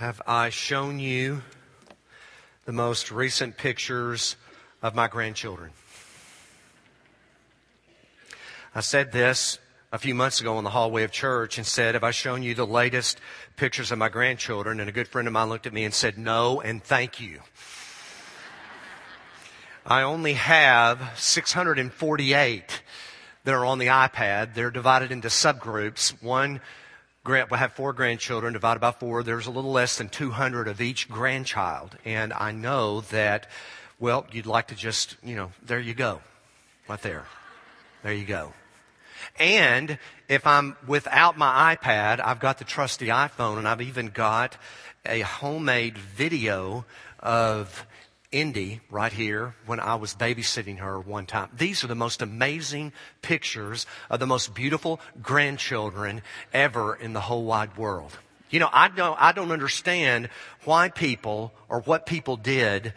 have I shown you the most recent pictures of my grandchildren? I said this a few months ago in the hallway of church and said, Have I shown you the latest pictures of my grandchildren? And a good friend of mine looked at me and said, No, and thank you. I only have 648 that are on the iPad. They're divided into subgroups. One we have four grandchildren divided by four. There's a little less than 200 of each grandchild. And I know that, well, you'd like to just, you know, there you go. Right there. There you go. And if I'm without my iPad, I've got the trusty iPhone and I've even got a homemade video of Indy right here when I was babysitting her one time. These are the most amazing pictures of the most beautiful grandchildren ever in the whole wide world. You know, I don't, I don't understand why people or what people did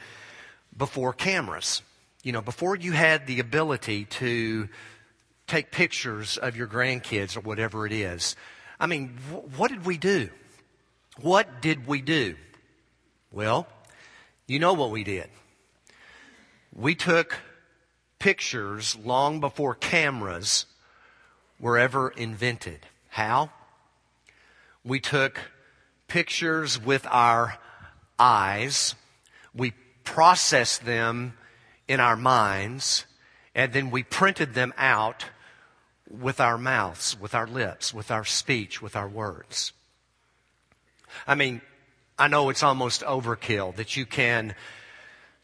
before cameras. You know, before you had the ability to take pictures of your grandkids or whatever it is. I mean, what did we do? What did we do? Well, you know what we did. We took pictures long before cameras were ever invented. How? We took pictures with our eyes. We processed them in our minds and then we printed them out with our mouths, with our lips, with our speech, with our words. I mean, I know it's almost overkill that you can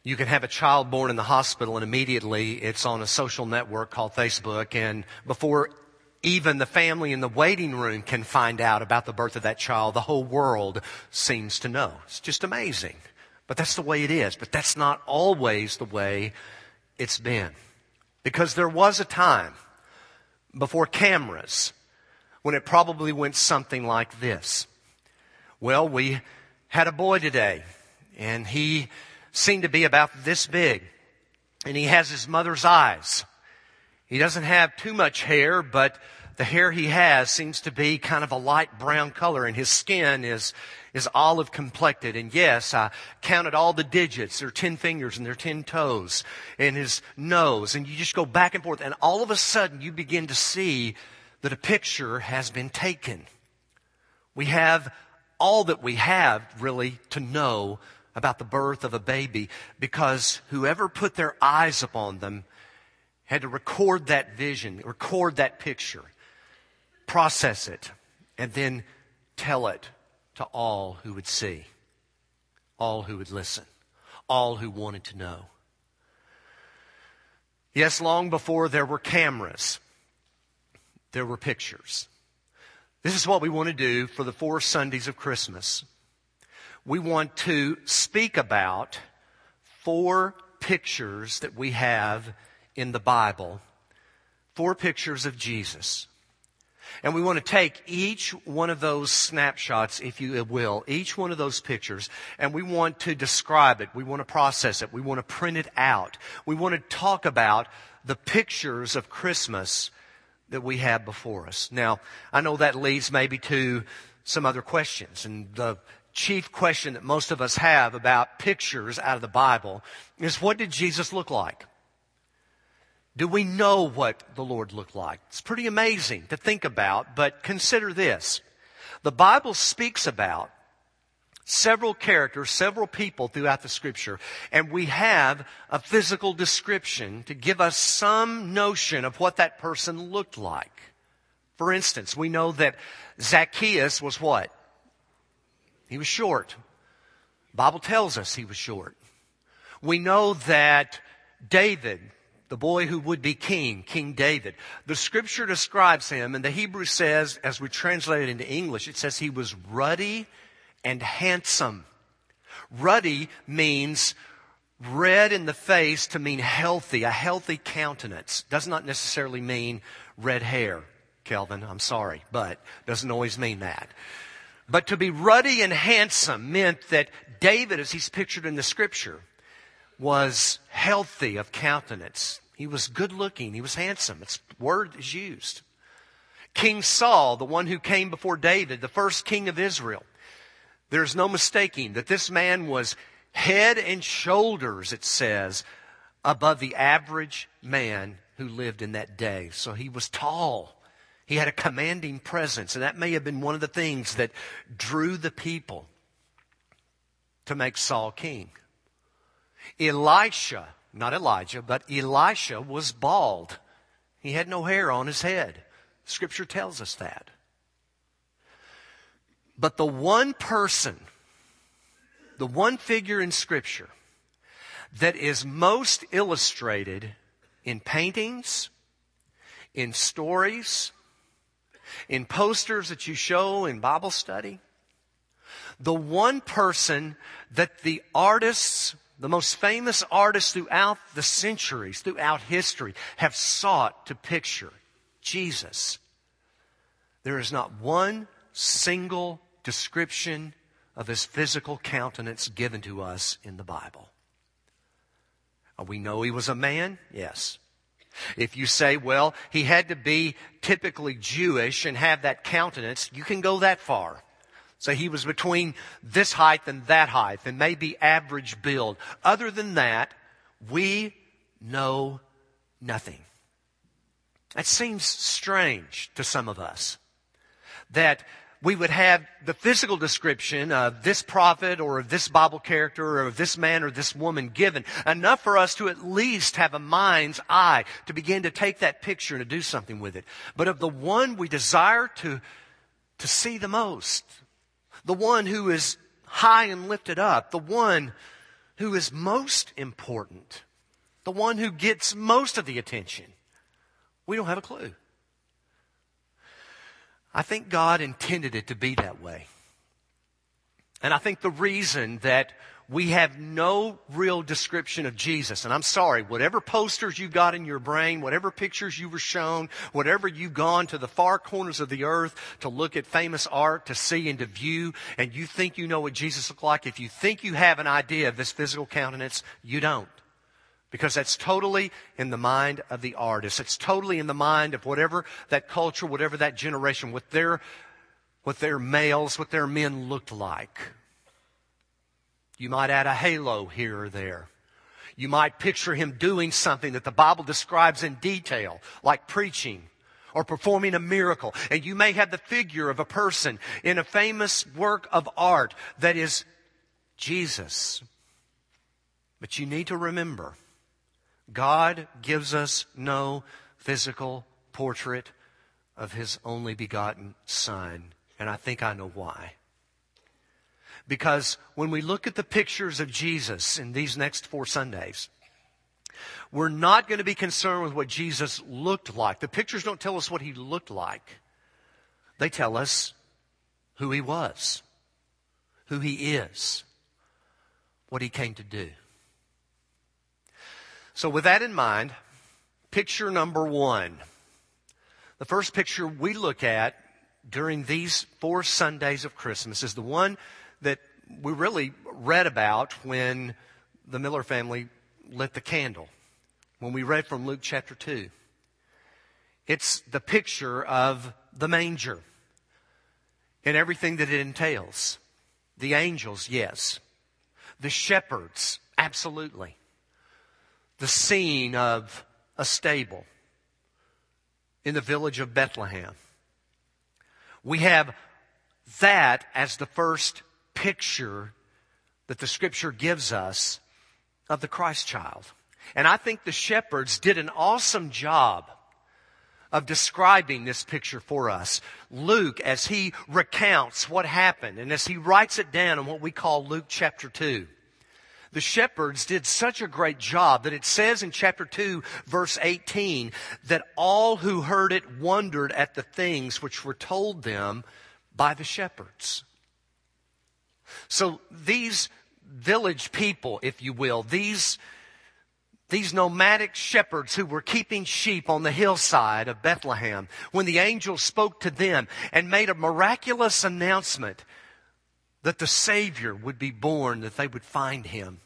you can have a child born in the hospital and immediately it's on a social network called Facebook and before even the family in the waiting room can find out about the birth of that child, the whole world seems to know. It's just amazing. But that's the way it is. But that's not always the way it's been. Because there was a time before cameras when it probably went something like this. Well, we had a boy today and he seemed to be about this big and he has his mother's eyes. He doesn't have too much hair, but the hair he has seems to be kind of a light brown color and his skin is, is olive complected. And yes, I counted all the digits. There are 10 fingers and there are 10 toes and his nose. And you just go back and forth and all of a sudden you begin to see that a picture has been taken. We have all that we have really to know about the birth of a baby because whoever put their eyes upon them had to record that vision, record that picture process it, and then tell it to all who would see, all who would listen, all who wanted to know. Yes, long before there were cameras, there were pictures. This is what we want to do for the four Sundays of Christmas. We want to speak about four pictures that we have in the Bible, four pictures of Jesus. And we want to take each one of those snapshots, if you will, each one of those pictures, and we want to describe it. We want to process it. We want to print it out. We want to talk about the pictures of Christmas that we have before us. Now, I know that leads maybe to some other questions. And the chief question that most of us have about pictures out of the Bible is what did Jesus look like? Do we know what the Lord looked like? It's pretty amazing to think about, but consider this. The Bible speaks about several characters, several people throughout the scripture, and we have a physical description to give us some notion of what that person looked like. For instance, we know that Zacchaeus was what? He was short. Bible tells us he was short. We know that David the boy who would be king, King David. The scripture describes him, and the Hebrew says, as we translate it into English, it says he was ruddy and handsome. Ruddy means red in the face to mean healthy, a healthy countenance. Does not necessarily mean red hair, Kelvin. I'm sorry, but doesn't always mean that. But to be ruddy and handsome meant that David, as he's pictured in the scripture, was healthy of countenance. He was good looking. He was handsome. Its word is used. King Saul, the one who came before David, the first king of Israel, There's no mistaking that this man was head and shoulders, it says, above the average man who lived in that day. So he was tall. He had a commanding presence, and that may have been one of the things that drew the people to make Saul king. Elisha, not Elijah, but Elisha was bald. He had no hair on his head. Scripture tells us that. But the one person, the one figure in Scripture that is most illustrated in paintings, in stories, in posters that you show in Bible study, the one person that the artists, the most famous artists throughout the centuries, throughout history, have sought to picture Jesus. There is not one single description of his physical countenance given to us in the Bible. We know he was a man, yes. If you say, well, he had to be typically Jewish and have that countenance, you can go that far. So he was between this height and that height and maybe average build. Other than that, we know nothing. That seems strange to some of us. That we would have the physical description of this prophet or of this Bible character or of this man or this woman given. Enough for us to at least have a mind's eye to begin to take that picture and to do something with it. But of the one we desire to, to see the most, the one who is high and lifted up, the one who is most important, the one who gets most of the attention, we don't have a clue. I think God intended it to be that way. And I think the reason that we have no real description of Jesus, and I'm sorry, whatever posters you've got in your brain, whatever pictures you were shown, whatever you've gone to the far corners of the earth to look at famous art, to see and to view, and you think you know what Jesus looked like, if you think you have an idea of this physical countenance, you don't. Because that's totally in the mind of the artist. It's totally in the mind of whatever that culture, whatever that generation, what their, what their males, what their men looked like. You might add a halo here or there. You might picture him doing something that the Bible describes in detail, like preaching or performing a miracle. And you may have the figure of a person in a famous work of art that is Jesus. But you need to remember God gives us no physical portrait of his only begotten Son. And I think I know why. Because when we look at the pictures of Jesus in these next four Sundays, we're not going to be concerned with what Jesus looked like. The pictures don't tell us what he looked like. They tell us who he was, who he is, what he came to do. So, with that in mind, picture number one. The first picture we look at during these four Sundays of Christmas is the one that we really read about when the Miller family lit the candle, when we read from Luke chapter 2. It's the picture of the manger and everything that it entails. The angels, yes. The shepherds, absolutely the scene of a stable in the village of Bethlehem. We have that as the first picture that the scripture gives us of the Christ child. And I think the shepherds did an awesome job of describing this picture for us. Luke, as he recounts what happened and as he writes it down in what we call Luke chapter 2, the shepherds did such a great job that it says in chapter 2 verse 18 that all who heard it wondered at the things which were told them by the shepherds. So these village people, if you will, these, these nomadic shepherds who were keeping sheep on the hillside of Bethlehem, when the angel spoke to them and made a miraculous announcement that the Savior would be born, that they would find him.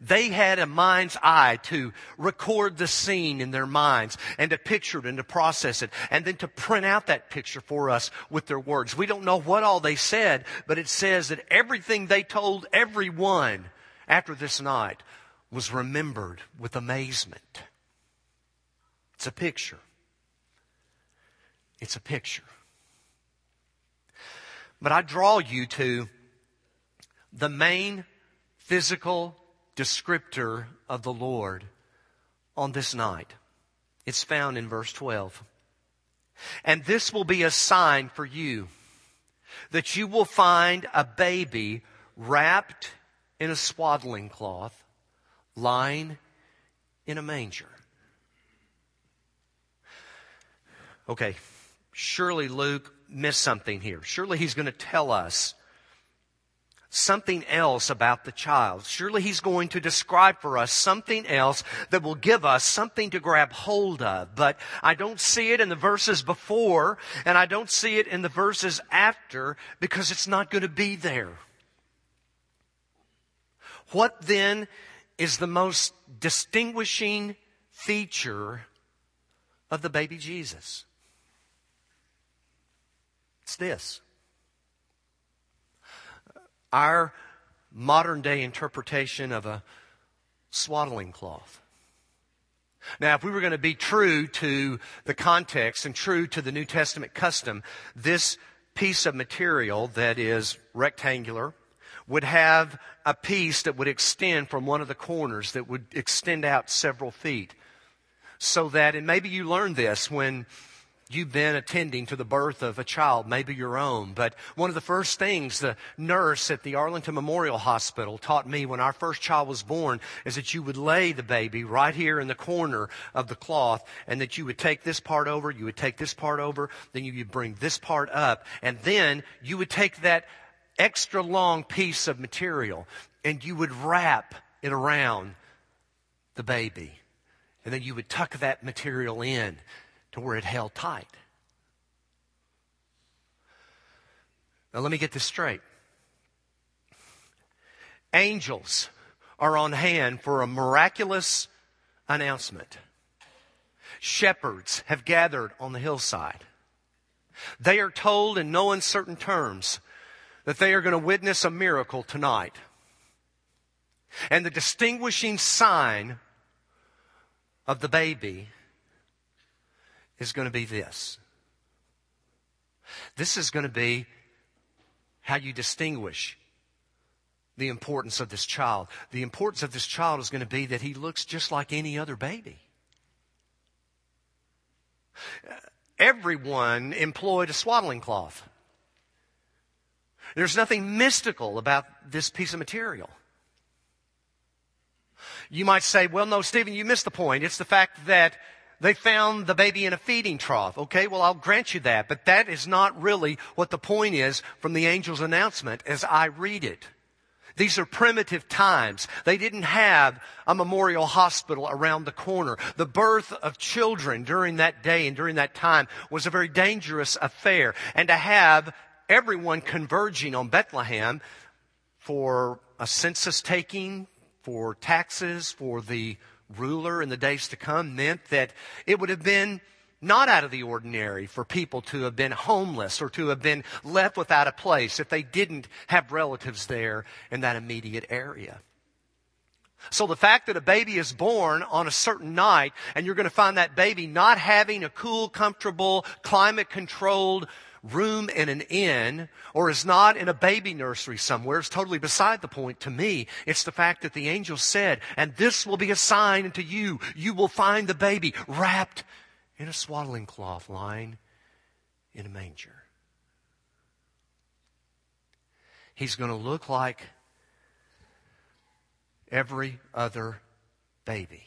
They had a mind's eye to record the scene in their minds and to picture it and to process it and then to print out that picture for us with their words. We don't know what all they said, but it says that everything they told everyone after this night was remembered with amazement. It's a picture. It's a picture. But I draw you to the main physical descriptor of the Lord on this night. It's found in verse 12. And this will be a sign for you that you will find a baby wrapped in a swaddling cloth, lying in a manger. Okay, surely Luke missed something here. Surely he's going to tell us something else about the child. Surely he's going to describe for us something else that will give us something to grab hold of. But I don't see it in the verses before and I don't see it in the verses after because it's not going to be there. What then is the most distinguishing feature of the baby Jesus? It's this our modern day interpretation of a swaddling cloth. Now, if we were going to be true to the context and true to the New Testament custom, this piece of material that is rectangular would have a piece that would extend from one of the corners that would extend out several feet. So that, and maybe you learned this when You've been attending to the birth of a child, maybe your own. But one of the first things the nurse at the Arlington Memorial Hospital taught me when our first child was born is that you would lay the baby right here in the corner of the cloth and that you would take this part over, you would take this part over, then you would bring this part up, and then you would take that extra long piece of material and you would wrap it around the baby. And then you would tuck that material in to where it held tight. Now, let me get this straight. Angels are on hand for a miraculous announcement. Shepherds have gathered on the hillside. They are told in no uncertain terms that they are going to witness a miracle tonight. And the distinguishing sign of the baby is going to be this. This is going to be how you distinguish the importance of this child. The importance of this child is going to be that he looks just like any other baby. Everyone employed a swaddling cloth. There's nothing mystical about this piece of material. You might say, well, no, Stephen, you missed the point. It's the fact that they found the baby in a feeding trough. Okay, well, I'll grant you that, but that is not really what the point is from the angel's announcement as I read it. These are primitive times. They didn't have a memorial hospital around the corner. The birth of children during that day and during that time was a very dangerous affair. And to have everyone converging on Bethlehem for a census taking, for taxes, for the ruler in the days to come meant that it would have been not out of the ordinary for people to have been homeless or to have been left without a place if they didn't have relatives there in that immediate area. So the fact that a baby is born on a certain night and you're going to find that baby not having a cool, comfortable, climate controlled room in an inn or is not in a baby nursery somewhere is totally beside the point to me. It's the fact that the angel said, and this will be a sign to you. You will find the baby wrapped in a swaddling cloth lying in a manger. He's going to look like every other baby.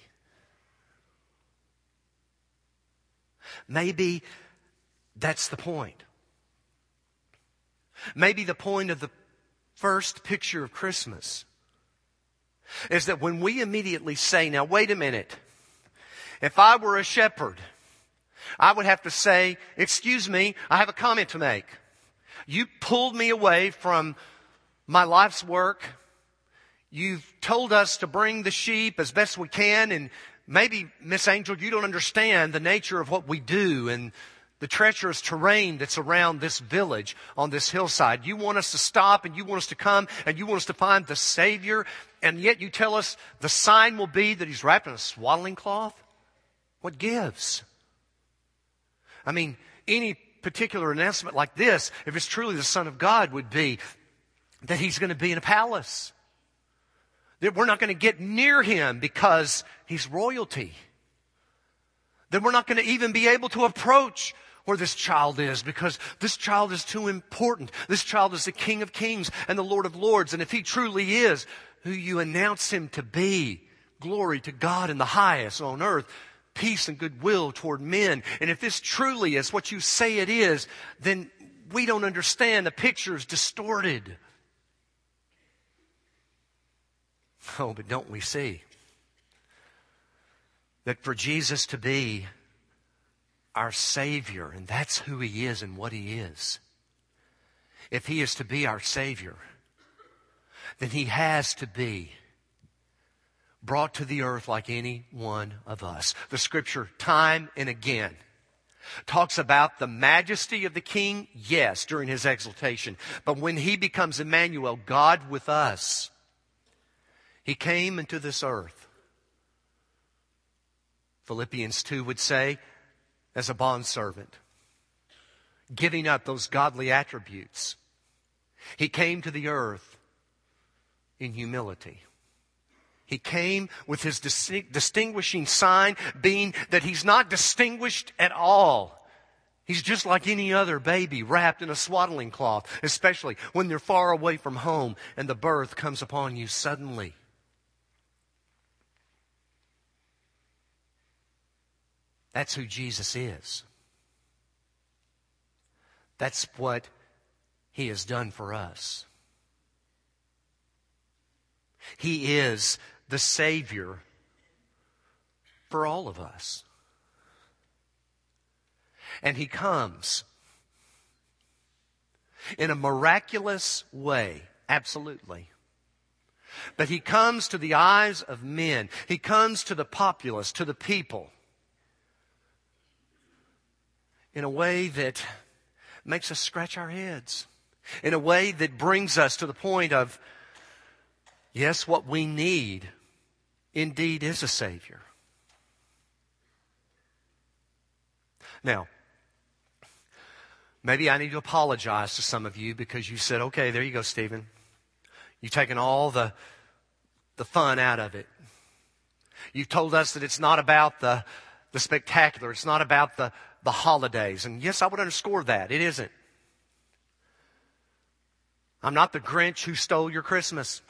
Maybe that's the point. Maybe the point of the first picture of Christmas is that when we immediately say, now wait a minute, if I were a shepherd, I would have to say, excuse me, I have a comment to make. You pulled me away from my life's work. You've told us to bring the sheep as best we can, and maybe, Miss Angel, you don't understand the nature of what we do and the treacherous terrain that's around this village on this hillside. You want us to stop and you want us to come and you want us to find the Savior, and yet you tell us the sign will be that He's wrapped in a swaddling cloth? What gives? I mean, any particular announcement like this, if it's truly the Son of God, would be that He's going to be in a palace that we're not going to get near him because he's royalty. That we're not going to even be able to approach where this child is because this child is too important. This child is the King of Kings and the Lord of Lords. And if he truly is who you announce him to be, glory to God in the highest on earth, peace and goodwill toward men. And if this truly is what you say it is, then we don't understand. The picture is distorted. Oh, but don't we see that for Jesus to be our Savior, and that's who He is and what He is, if He is to be our Savior, then He has to be brought to the earth like any one of us. The scripture, time and again, talks about the majesty of the king, yes, during his exaltation. But when he becomes Emmanuel, God with us, he came into this earth. Philippians 2 would say, as a bondservant, giving up those godly attributes. He came to the earth in humility. He came with his distinguishing sign being that he's not distinguished at all. He's just like any other baby wrapped in a swaddling cloth, especially when they're far away from home and the birth comes upon you suddenly. That's who Jesus is. That's what he has done for us. He is the Savior for all of us. And he comes in a miraculous way, absolutely. But he comes to the eyes of men. He comes to the populace, to the people in a way that makes us scratch our heads, in a way that brings us to the point of, yes, what we need indeed is a Savior. Now, maybe I need to apologize to some of you because you said, okay, there you go, Stephen. You've taken all the, the fun out of it. You've told us that it's not about the, the spectacular. It's not about the, the holidays. And yes, I would underscore that. It isn't. I'm not the Grinch who stole your Christmas.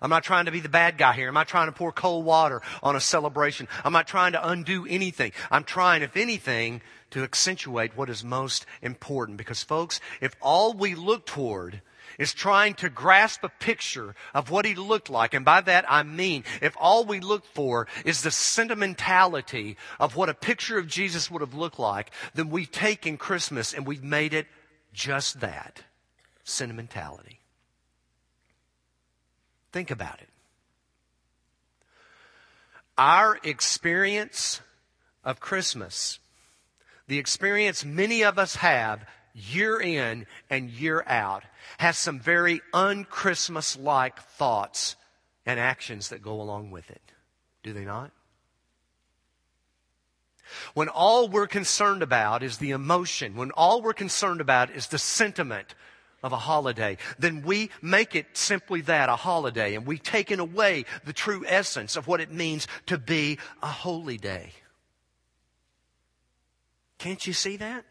I'm not trying to be the bad guy here. I'm not trying to pour cold water on a celebration. I'm not trying to undo anything. I'm trying, if anything, to accentuate what is most important. Because folks, if all we look toward is trying to grasp a picture of what he looked like. And by that I mean, if all we look for is the sentimentality of what a picture of Jesus would have looked like, then we've taken Christmas and we've made it just that sentimentality. Think about it. Our experience of Christmas, the experience many of us have year in and year out, has some very unchristmas like thoughts and actions that go along with it. Do they not? When all we're concerned about is the emotion, when all we're concerned about is the sentiment of a holiday, then we make it simply that, a holiday, and we've taken away the true essence of what it means to be a holy day. Can't you see that?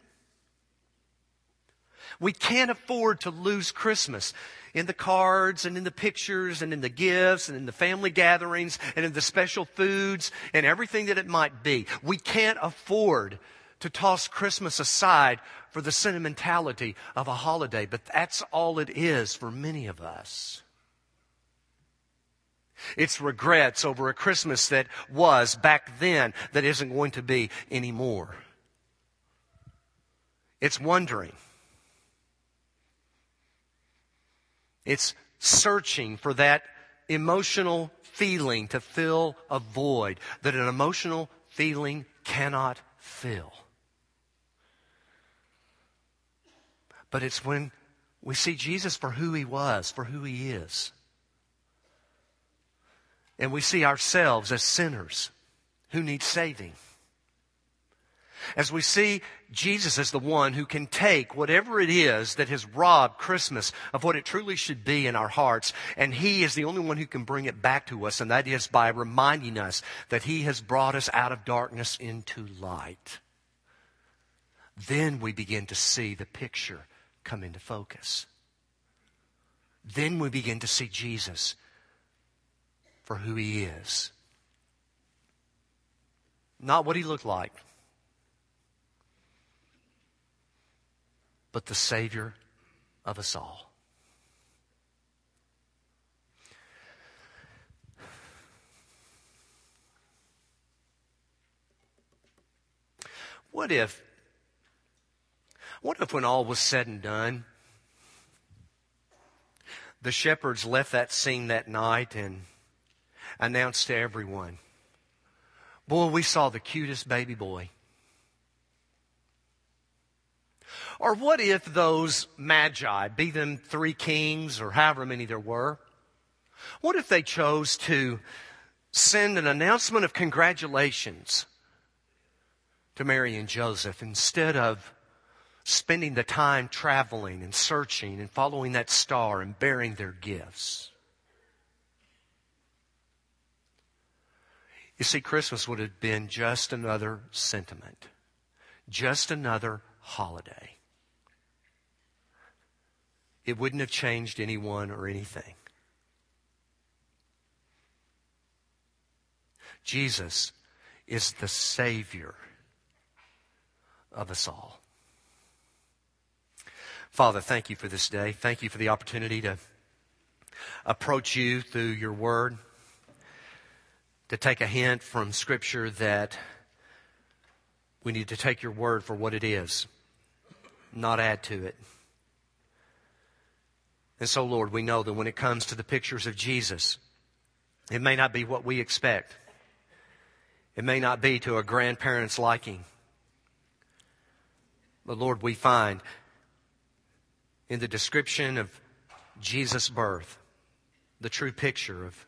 We can't afford to lose Christmas in the cards and in the pictures and in the gifts and in the family gatherings and in the special foods and everything that it might be. We can't afford to toss Christmas aside for the sentimentality of a holiday, but that's all it is for many of us. It's regrets over a Christmas that was back then that isn't going to be anymore. It's wondering it's searching for that emotional feeling to fill a void that an emotional feeling cannot fill. But it's when we see Jesus for who he was, for who he is. And we see ourselves as sinners who need saving. As we see Jesus as the one who can take whatever it is that has robbed Christmas of what it truly should be in our hearts, and He is the only one who can bring it back to us, and that is by reminding us that He has brought us out of darkness into light. Then we begin to see the picture come into focus. Then we begin to see Jesus for who He is. Not what He looked like but the Savior of us all. What if, what if when all was said and done, the shepherds left that scene that night and announced to everyone, Boy, we saw the cutest baby boy. Or what if those magi, be them three kings or however many there were, what if they chose to send an announcement of congratulations to Mary and Joseph instead of spending the time traveling and searching and following that star and bearing their gifts? You see, Christmas would have been just another sentiment, just another holiday it wouldn't have changed anyone or anything. Jesus is the Savior of us all. Father, thank you for this day. Thank you for the opportunity to approach you through your word, to take a hint from Scripture that we need to take your word for what it is, not add to it. And so, Lord, we know that when it comes to the pictures of Jesus, it may not be what we expect. It may not be to a grandparent's liking. But Lord, we find in the description of Jesus' birth the true picture of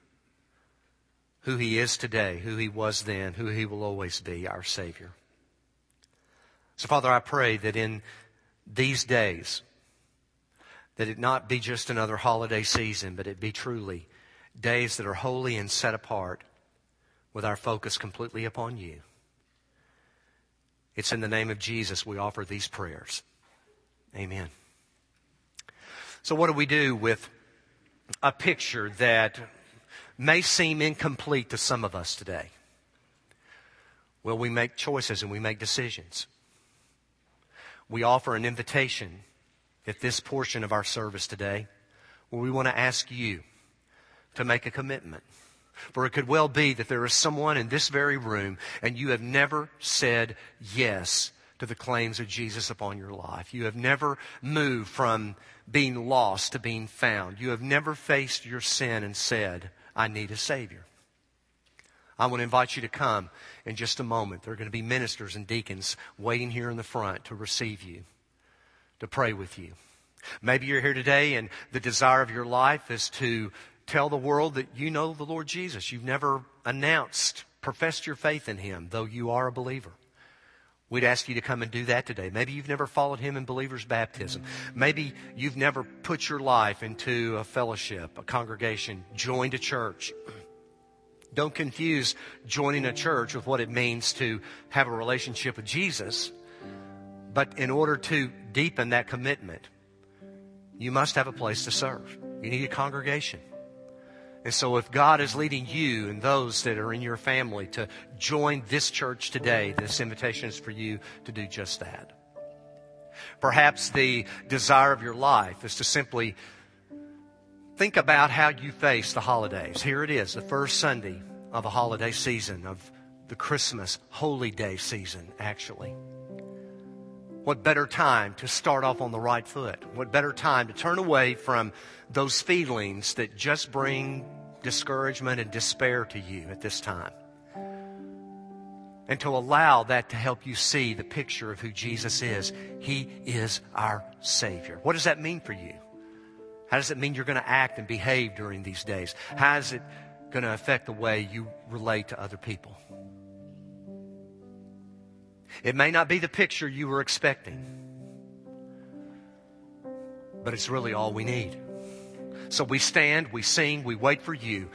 who he is today, who he was then, who he will always be, our Savior. So, Father, I pray that in these days, that it not be just another holiday season, but it be truly days that are holy and set apart with our focus completely upon you. It's in the name of Jesus we offer these prayers. Amen. So, what do we do with a picture that may seem incomplete to some of us today? Well, we make choices and we make decisions. We offer an invitation at this portion of our service today where we want to ask you to make a commitment. For it could well be that there is someone in this very room and you have never said yes to the claims of Jesus upon your life. You have never moved from being lost to being found. You have never faced your sin and said, I need a Savior. I want to invite you to come in just a moment. There are going to be ministers and deacons waiting here in the front to receive you to pray with you. Maybe you're here today and the desire of your life is to tell the world that you know the Lord Jesus. You've never announced, professed your faith in Him, though you are a believer. We'd ask you to come and do that today. Maybe you've never followed Him in believer's baptism. Maybe you've never put your life into a fellowship, a congregation, joined a church. Don't confuse joining a church with what it means to have a relationship with Jesus. But in order to deepen that commitment, you must have a place to serve. You need a congregation. And so if God is leading you and those that are in your family to join this church today, this invitation is for you to do just that. Perhaps the desire of your life is to simply think about how you face the holidays. Here it is, the first Sunday of a holiday season, of the Christmas holy day season, actually. What better time to start off on the right foot? What better time to turn away from those feelings that just bring discouragement and despair to you at this time? And to allow that to help you see the picture of who Jesus is. He is our Savior. What does that mean for you? How does it mean you're going to act and behave during these days? How is it going to affect the way you relate to other people? It may not be the picture you were expecting, but it's really all we need. So we stand, we sing, we wait for you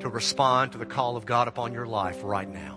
to respond to the call of God upon your life right now.